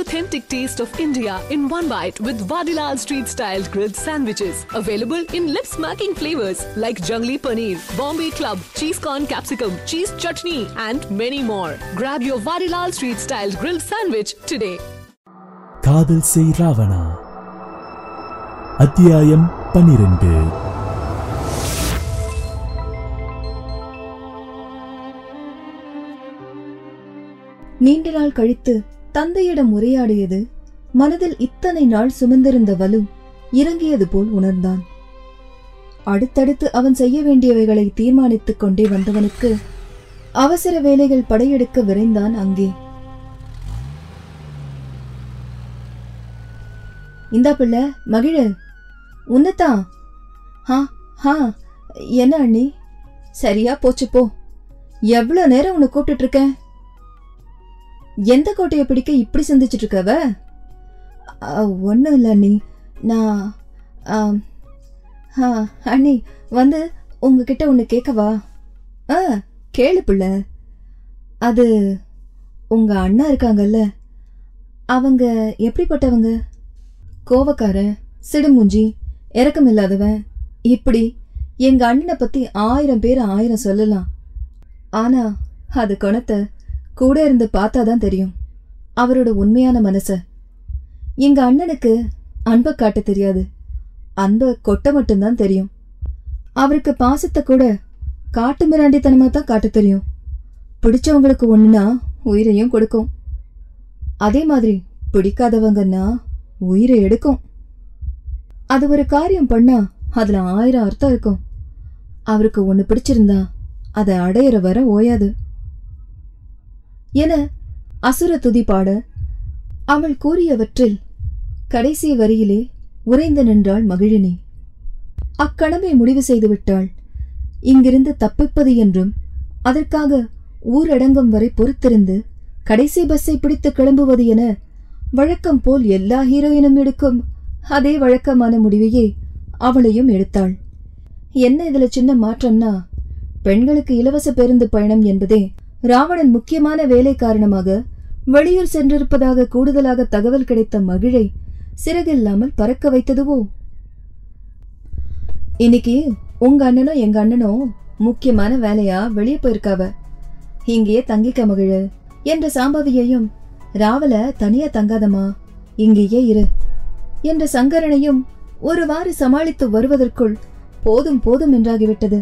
authentic taste of India in one bite with Vadilal Street Style grilled sandwiches. Available in lip smacking flavors like Jungli Paneer, Bombay Club, Cheese Corn Capsicum, Cheese Chutney, and many more. Grab your Vadilal Street Style grilled sandwich today. காதல் செய் ராவணா அத்தியாயம் பனிரெண்டு நீண்ட நாள் கழித்து தந்தையிடம் உரையாடியது மனதில் இத்தனை நாள் சுமந்திருந்த வலு இறங்கியது போல் உணர்ந்தான். அடுத்தடுத்து அவன் செய்ய வேண்டியவைகளை தீர்மானித்துக் கொண்டே வந்தவனுக்கு அவசர வேலைகள் படையெடுக்க விரைந்தான் அங்கே. இந்தா பிள்ளை மகிழ உன்னதான் ஹா ஹா என்ன அண்ணி? சரியா போச்சு போ. எவ்வளோ நேரம் உன்னை கூப்பிட்டுட்டு இருக்கேன் எந்த கோட்டையை பிடிக்க இப்படி சிந்திச்சிட்டு இருக்கவ ஒன்றும் இல்லை அண்ணி. நான் அண்ணி வந்து உங்ககிட்ட ஒன்று கேட்கவா ஆ கேளு பிள்ளை. அது உங்கள் அண்ணா இருக்காங்கல்ல. அவங்க எப்படிப்பட்டவங்க? கோவக்காரன் சிடுமூஞ்சி இறக்கமில்லாதவன் இப்படி எங்கள் அண்ணனை பற்றி ஆயிரம் பேர் ஆயிரம் சொல்லலாம். ஆனால் அது குணத்தை கூட இருந்து பார்த்தாதான் தெரியும். அவரோட உண்மையான மனச. எங்க அண்ணனுக்கு அன்பை காட்ட தெரியாது. அன்பை கொட்ட மட்டும்தான் தெரியும். அவருக்கு பாசத்தை கூட காட்டு மிராண்டித்தனமா தான் காட்ட தெரியும். பிடிச்சவங்களுக்கு ஒண்ணுனா உயிரையும் கொடுக்கும். அதே மாதிரி பிடிக்காதவங்கன்னா உயிரை எடுக்கும். அது ஒரு காரியம் பண்ணா அதுல ஆயிரம் அர்த்தம் இருக்கும். அவருக்கு ஒன்று பிடிச்சிருந்தா அதை அடையிற வர ஓயாது. என அசுர துதி பாட அவள் கூறியவற்றில் கடைசி வரியிலே உறைந்து நின்றாள் மகிழினி. அக்கடமை முடிவு செய்துவிட்டாள். இங்கிருந்து தப்பிப்பது என்றும் அதற்காக ஊரடங்கும் வரை பொறுத்திருந்து கடைசி பஸ்ஸை பிடித்து கிளம்புவது என வழக்கம் போல் எல்லா ஹீரோயினும் எடுக்கும் அதே வழக்கமான முடிவையே அவளையும் எடுத்தாள். என்ன இதுல சின்ன மாற்றம்னா பெண்களுக்கு இலவச பேருந்து பயணம் என்பதே ராவணன் முக்கியமான வேலை காரணமாக வெளியூர் சென்றிருப்பதாக கூடுதலாக தகவல் கிடைத்த மகிழை சிறகில்லாமல் பறக்க வைத்ததுவோ? இன்னைக்கு உங்க அண்ணனும் எங்க அண்ணனும் முக்கியமான வேலையா வெளியே போயிருக்காவ? இங்கேயே தங்கிக்க மகிழு என்ற சாம்பவியையும் ராவல தனியா தங்காதம்மா இங்கேயே இரு என்ற சங்கரனையும் ஒருவாறு சமாளித்து வருவதற்குள் போதும் போதும் என்றாகிவிட்டது.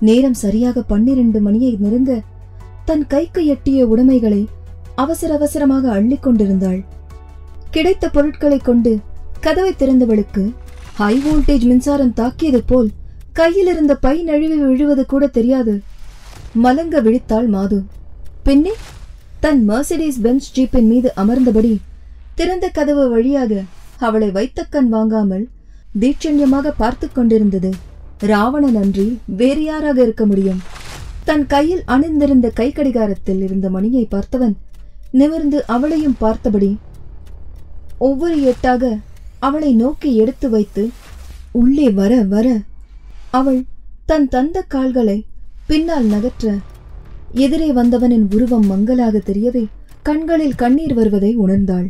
நேரம் சரியாக பன்னிரண்டு மணியை நெருங்க தன் கைக்கு எட்டிய உடைமைகளை அவசர அவசரமாக அள்ளிக் கொண்டிருந்தாள். கிடைத்த பொருட்களைக் கொண்டு கதவை திறந்தவளுக்கு ஹை வோல்டேஜ் மின்சாரம் தாக்கியது போல் கையில் இருந்த பை நழுவி விழுவது கூட தெரியாது. மலங்க விழித்தாள் மாது. பின்னே தன் மர்சிடிஸ் பென்ஸ் ஜீப்பின் மீது அமர்ந்தபடி திறந்த கதவு வழியாக அவளை வைத்த கண் வாங்காமல் தீட்சண்யமாக பார்த்து கொண்டிருந்தது. ராவணன் அன்றி வேறு யாராக இருக்க முடியும்? தன் கையில் அணிந்திருந்த கை கடிகாரத்தில் இருந்த மணியை பார்த்தவன் நிமிர்ந்து அவளையும் பார்த்தபடி ஒவ்வொரு எட்டாக அவளை நோக்கி எடுத்து வைத்து உள்ளே வர வர அவள் தன் தந்த கால்களை பின்னால் நகற்ற எதிரே வந்தவனின் உருவம் மங்கலாக தெரியவே கண்களில் கண்ணீர் வருவதை உணர்ந்தாள்.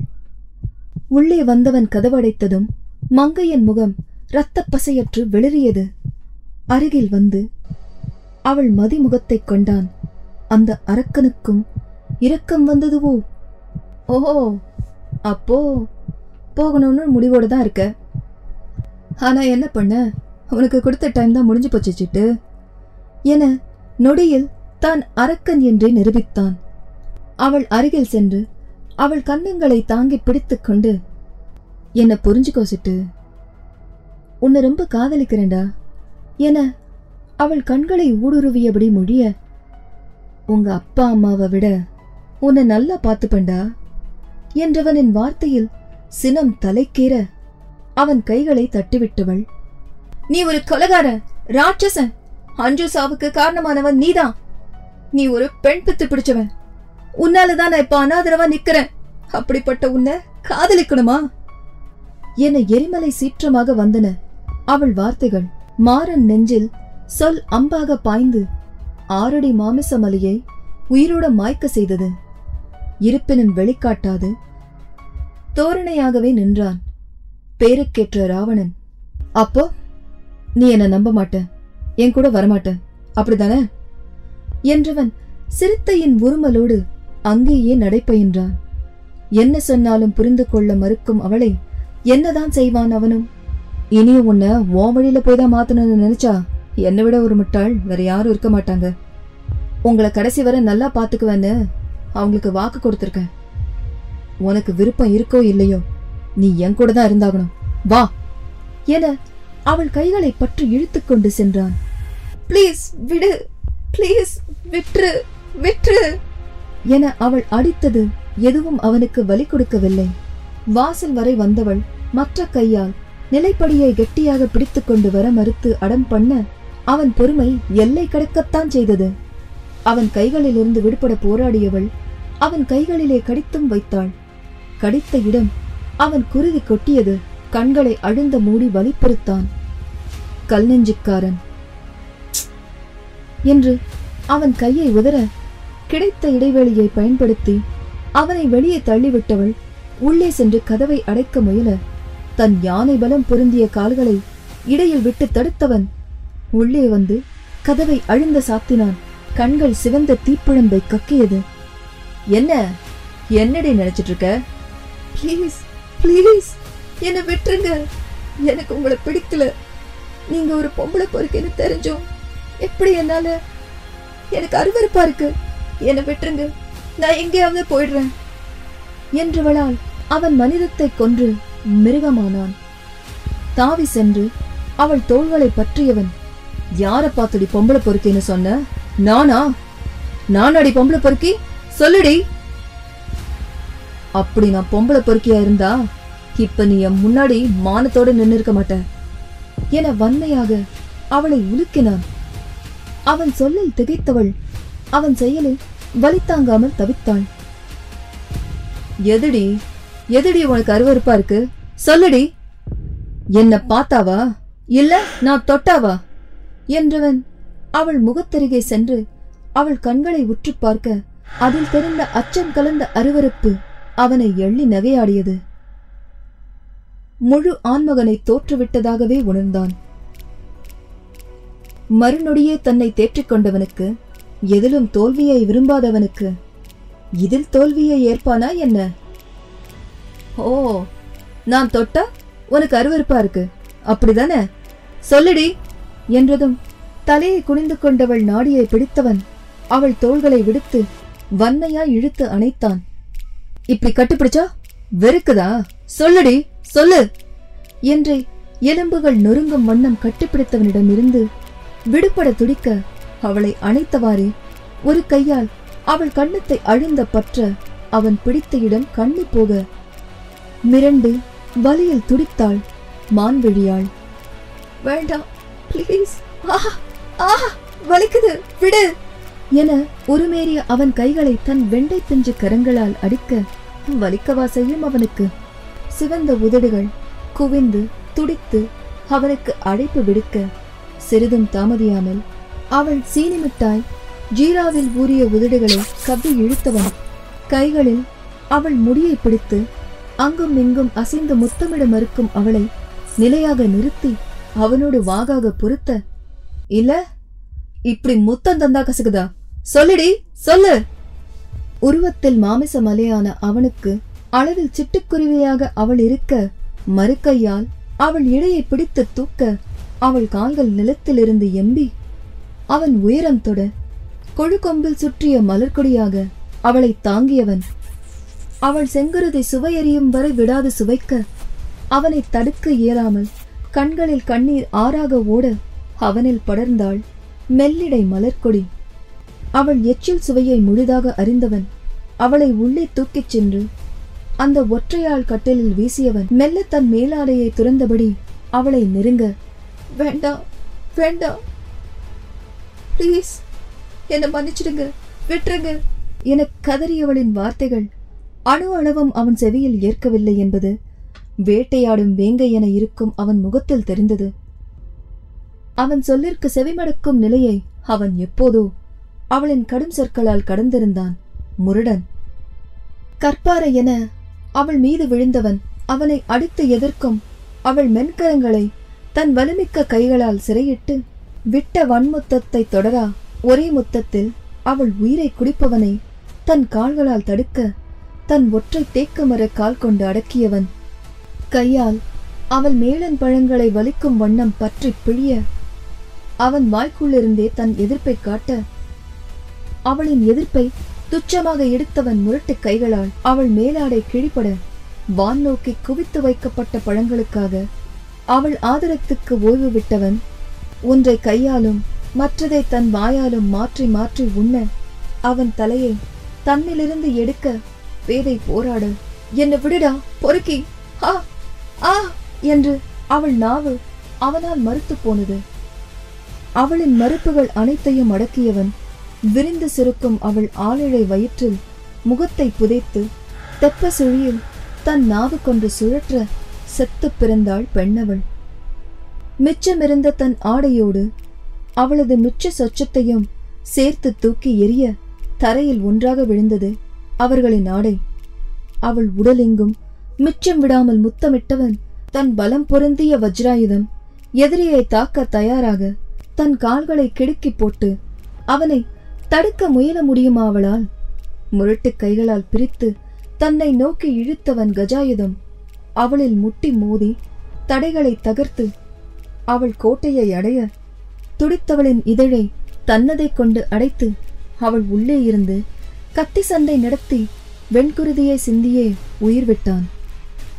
உள்ளே வந்தவன் கதவடைத்ததும் மங்கையின் முகம் இரத்தப் பசையற்று வெளிறியது. அருகில் வந்து அவள் மதிமுகத்தைக் கண்டான். அந்த அரக்கனுக்கும் இரக்கம் வந்ததுவோ? ஓஹோ அப்போ போகணும்னு முடிவோடு தான் இருக்க. ஆனால் என்ன பண்ண? உனக்கு கொடுத்த டைம் தான் முடிஞ்சு போச்சு சிட்டு. என நொடியில் தான் அரக்கன் என்றே நிரூபித்தான். அவள் அருகில் சென்று அவள் கன்னங்களை தாங்கி பிடித்து கொண்டு என்னை புரிஞ்சுக்கோ சிட்டு. உன்னை ரொம்ப காதலிக்கிறேன்டா என அவள் கண்களை ஊடுருவியபடி மொழிய உங்க அப்பா அம்மாவை விட உன்னை நல்லா பார்த்துப்பண்டா என்றவனின் வார்த்தையில் சினம் தலைக்கேற அவன் கைகளை தட்டிவிட்டவள். நீ ஒரு கொலகார ராட்சசன். அஞ்சு சாவுக்கு காரணமானவன் நீதான். நீ ஒரு பெண் பித்து பிடிச்சவன். உன்னாலதான் நான் இப்ப அனாதரவா நிக்கிறேன். அப்படிப்பட்ட உன்னை காதலிக்கணுமா? என எரிமலை சீற்றமாக வந்தன அவள் வார்த்தைகள். மாறன் நெஞ்சில் சொல் அம்பாக பாய்ந்து ஆறடி மாமிசமலியை உயிரோட மாய்க்க செய்தது. இருப்பினும் வெளிக்காட்டாது. தோரணையாகவே நின்றான். பேருக்கேற்ற ராவணன். அப்போ நீ என்ன நம்ப மாட்ட. என் கூட வரமாட்ட. அப்படிதானே என்றவன் சிறுத்தையின் உருமலோடு அங்கேயே நடைபயின்றான் என்ன சொன்னாலும் புரிந்து கொள்ள மறுக்கும் அவளை என்னதான் செய்வான் அவனும்? இனியும் உன்னை ஓ வழியில போய்தான் மாத்தணும்னு நினைச்சா? என்னை விட ஒரு முட்டாள் வேற யாரும் இருக்க மாட்டாங்க. உங்களை கடைசி வரை நல்லா பார்த்துக்குவேன்னு அவங்களுக்கு வாக்கு கொடுத்துருக்கேன். உனக்கு விருப்பம் இருக்கோ இல்லையோ நீ என் கூட தான் இருந்தாகணும். வா. என அவள் கைகளை பற்றி இழுத்துக்கொண்டு சென்றான். ப்ளீஸ் விடு. ப்ளீஸ் விற்று. விற்று. என அவள் அடித்தது எதுவும் அவனுக்கு வலி கொடுக்கவில்லை. வாசல் வரை வந்தவள் மற்ற கையால் நிலைப்படியை கெட்டியாக பிடித்துக்கொண்டு வர மறுத்து அடம் பண்ண அவன் பொறுமை எல்லை கடக்கத்தான் செய்தது. அவன் கைகளிலிருந்து விடுபட போராடியவள் அவன் கைகளிலே கடித்தும் வைத்தாள். கடித்த இடம் அவன் குருதி கொட்டியது. கண்களை அழுந்த மூடி வலிப்பெருத்தான். கல் நெஞ்சுக்காரன். என்று அவன் கையை உதற கிடைத்த இடைவெளியை பயன்படுத்தி அவனை வெளியே தள்ளிவிட்டவள் உள்ளே சென்று கதவை அடைக்க முயல தன் யானை பலம் பொருந்திய கால்களை இடையில் விட்டு தடுத்தவன் உள்ளே வந்து கதவை அழுந்த சாத்தினான். கண்கள் சிவந்த தீப்பிழம்பை கக்கியது. என்ன? என்னடி நினைச்சிட்டு இருக்க ப்ளீஸ் ப்ளீஸ் என்னை விட்டுருங்க. எனக்கு உங்களை பிடிக்கல. நீங்க ஒரு பொம்பளை பொறுக்குன்னு தெரிஞ்சோம். எப்படி என்னால? எனக்கு அருவறுப்பா இருக்கு. என்னை விட்டுருங்க. நான் எங்கேயாவது போயிடுறேன். என்றவளால் அவன் மனிதத்தை கொன்று மிருகமானான். தாவி சென்று அவள் தோள்களை பற்றியவன் யார பார்த்துடி பொம்பளை பொறுக்கின்னு சொன்ன? நானா? நானாடி பொம்பளை பொறுக்கி? சொல்லுடி. அப்படி நான் பொம்பளை பொறுக்கியா இருந்தா இப்ப நீ என் முன்னாடி மானத்தோட நின்னு இருக்க மாட்ட. என வன்மையாக அவளை உலுக்கினான். அவன் சொல்லில் திகைத்தவள் அவன் செயலில் வலி தாங்காமல் தவித்தாள். எதுடி? எதுடி உனக்கு அருவருப்பா இருக்கு? சொல்லுடி. என்ன பார்த்தாவா? இல்ல நான் தொட்டாவா? என்றவன் அவள் முகத்தருகே சென்று அவள் கண்களை உற்று பார்க்க அதில் தெரிந்த அச்சம் கலந்த அருவருப்பு அவனை எள்ளி நகையாடியது. முழு ஆண்மகனை தோற்றுவிட்டதாகவே உணர்ந்தான். மறுநொடியே தன்னை தேற்றிக் கொண்டவனுக்கு எதிலும் தோல்வியை விரும்பாதவனுக்கு இதில் தோல்வியை ஏற்பானா என்ன? ஓ நான் தொட்டா உனக்கு அருவருப்பா இருக்கு. அப்படிதானே? சொல்லுடி. என்றதும் தலையை குனிந்து கொண்டவள் நாடியை பிடித்தவன் அவள் தோள்களை விடுத்து வன்மையா இழுத்து அணைத்தான். இப்படி கட்டுப்பிடிச்சா? வெறுக்குதா? சொல்லுடி சொல்லு! என்றே எலும்புகள் நொறுங்கும் வண்ணம் கட்டிப்பிடித்தவனிடமிருந்து விடுபட துடிக்க அவளை அணைத்தவாறே ஒரு கையால் அவள் கண்ணத்தை அழுந்த பற்ற அவன் பிடித்த இடம் கண்ணி போக மிரண்டு வலியில் துடித்தாள் மான்வெழியாள். வேண்டாம் ப்ளீஸ் ஆஹா ஆ வலிக்குது. விடு. என உருமேறிய அவன் கைகளை தன் வெண்டை பிஞ்சு கரங்களால் அடிக்க வலிக்கவா செய்யும் அவனுக்கு. சிவந்த உதடுகள் குவிந்து துடித்து அவனுக்கு அழைப்பு விடுக்க சிறிதும் தாமதியாமல் அவள் சீனி மிட்டாய் ஜீராவில் ஊறிய உதடுகளை கவ்வி இழுத்தவன் கைகளில் அவள் முடியை பிடித்து அங்கும் இங்கும் அசைந்து முத்தமிட மறுக்கும் அவளை நிலையாக நிறுத்தி அவனோடு வாகாக பொருத்த. இல்ல? இப்படி முத்தம் தந்தா கசகுதா சொல்லுடி சொல்லு. உருவத்தில் மாமிச மலையான அவனுக்கு அளவில் சிட்டுக்குருவியாக அவள் இருக்க மறுக்கையால் அவள் இடையை பிடித்து தூக்க அவள் கால்கள் நிலத்திலிருந்து எம்பி அவன் உயரம் தொட கொழுக்கொம்பில் சுற்றிய மலர்கொடியாக அவளை தாங்கியவன். அவள் செங்குருதை சுவையறியும் வரை விடாது சுவைக்க அவனை தடுக்க இயலாமல் கண்களில் கண்ணீர் ஆறாக ஓட அவனில் படர்ந்தாள் மெல்லிடை மலர்கொடி. அவள் எச்சில் சுவையை முழுதாக அறிந்தவன். அவளை உள்ளே தூக்கிச் சென்று அந்த ஒற்றையாள் கட்டிலில் வீசியவன் மெல்ல தன் மேலாடையை துறந்தபடி அவளை நெருங்க வேண்டா வேண்டா. ப்ளீஸ் என்னை மன்னிச்சிடுங்க விட்டுருங்க என கதறியவளின் வார்த்தைகள் அணு அளவும் அவன் செவியில் ஏற்கவில்லை என்பது வேட்டையாடும் வேங்கை என இருக்கும் அவன் முகத்தில் தெரிந்தது. அவன் சொல்லிற்கு செவிமடுக்கும் நிலையை அவன் எப்போதோ அவளின் கடும் சொற்களால் கடந்திருந்தான். முருடன் கற்பாரை என அவள் மீது விழுந்தவன் அவனை அடித்து எதிர்க்கும் அவள் மென்கரங்களை தன் வலுமிக்க கைகளால் சிறையிட்டு விட்ட வன்முத்தத்தை தொடரா. ஒரே முத்தத்தில் அவள் உயிரை குடிப்பவனை தன் கால்களால் தடுக்க தன் ஒற்றை தேக்கமர கால் கொண்டு அடக்கியவன் கையால் அவள் மேலன் பழங்களை வலிக்கும் வண்ணம் பற்றி பிழிய அவன் வாய்க்குள்ளிருந்தே தன் எதிர்ப்பை காட்ட அவளின் எதிர்ப்பை துச்சமாக எடுத்தவன் முரட்டு கைகளால் அவள் மேலாடை கிழிபட வான் நோக்கி குவித்து வைக்கப்பட்ட பழங்களுக்காக அவள் ஆதரத்துக்கு ஓய்வு விட்டவன் ஒன்றை கையாலும் மற்றதை தன் வாயாலும் மாற்றி மாற்றி உண்ண அவன் தலையை தன்னிலிருந்து எடுக்க பேதை போராட. என்ன விடுடா பொறுக்கி! ஆ! ஆ என்று அவள் நாவு அவனால் மறுத்து போனது. அவளின் மறுப்புகள் அனைத்தையும் அடக்கியவன் விரிந்து சிறுக்கும் அவள் ஆளிழை வயிற்றில் முகத்தை புதைத்து தெப்ப சுழியில் தன் நாவு கொண்டு சுழற்ற செத்து பிறந்தாள் பெண்ணவள். மிச்சமிருந்த தன் ஆடையோடு அவளது மிச்ச சொச்சத்தையும் சேர்த்து தூக்கி எறிய தரையில் ஒன்றாக விழுந்தது அவர்களின் ஆடை. அவள் உடலெங்கும் மிச்சம் விடாமல் முத்தமிட்டவன் தன் பலம் பொருந்திய வஜ்ராயுதம் எதிரியை தாக்க தயாராக தன் கால்களை கிடுக்கி போட்டு அவனை தடுக்க முயல முடியுமா அவளால் முரட்டு கைகளால் பிரித்து தன்னை நோக்கி இழுத்தவன் கஜாயுதம் அவளில் முட்டி மோதி தடைகளை தகர்த்து அவள் கோட்டையை அடைய துடித்தவளின் இதழை தன்னதைக் கொண்டு அடைத்து அவள் உள்ளே இருந்து கத்தி சண்டை நடத்தி வெண்குருதியை சிந்தியே உயிர் விட்டான்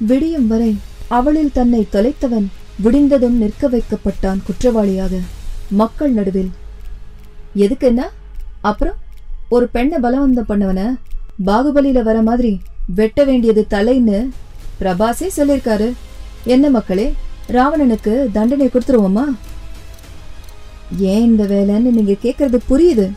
விடியும் வரை அவளில் தன்னை தொலைத்தவன் விடிந்ததும் நிற்க வைக்கப்பட்டான் குற்றவாளியாக. மக்கள் நடுவில் எதுக்கு என்ன? அப்புறம்? ஒரு பெண்ணை பலவந்தம் பண்ணவன? பாகுபலியில வர மாதிரி வெட்ட வேண்டியது தலைன்னு பிரபாசே சொல்லியிருக்காரு. என்ன மக்களே ராவணனுக்கு தண்டனை கொடுத்துருவோமா? ஏன் இந்த வேலைன்னு நீங்க கேக்குறது புரியுது.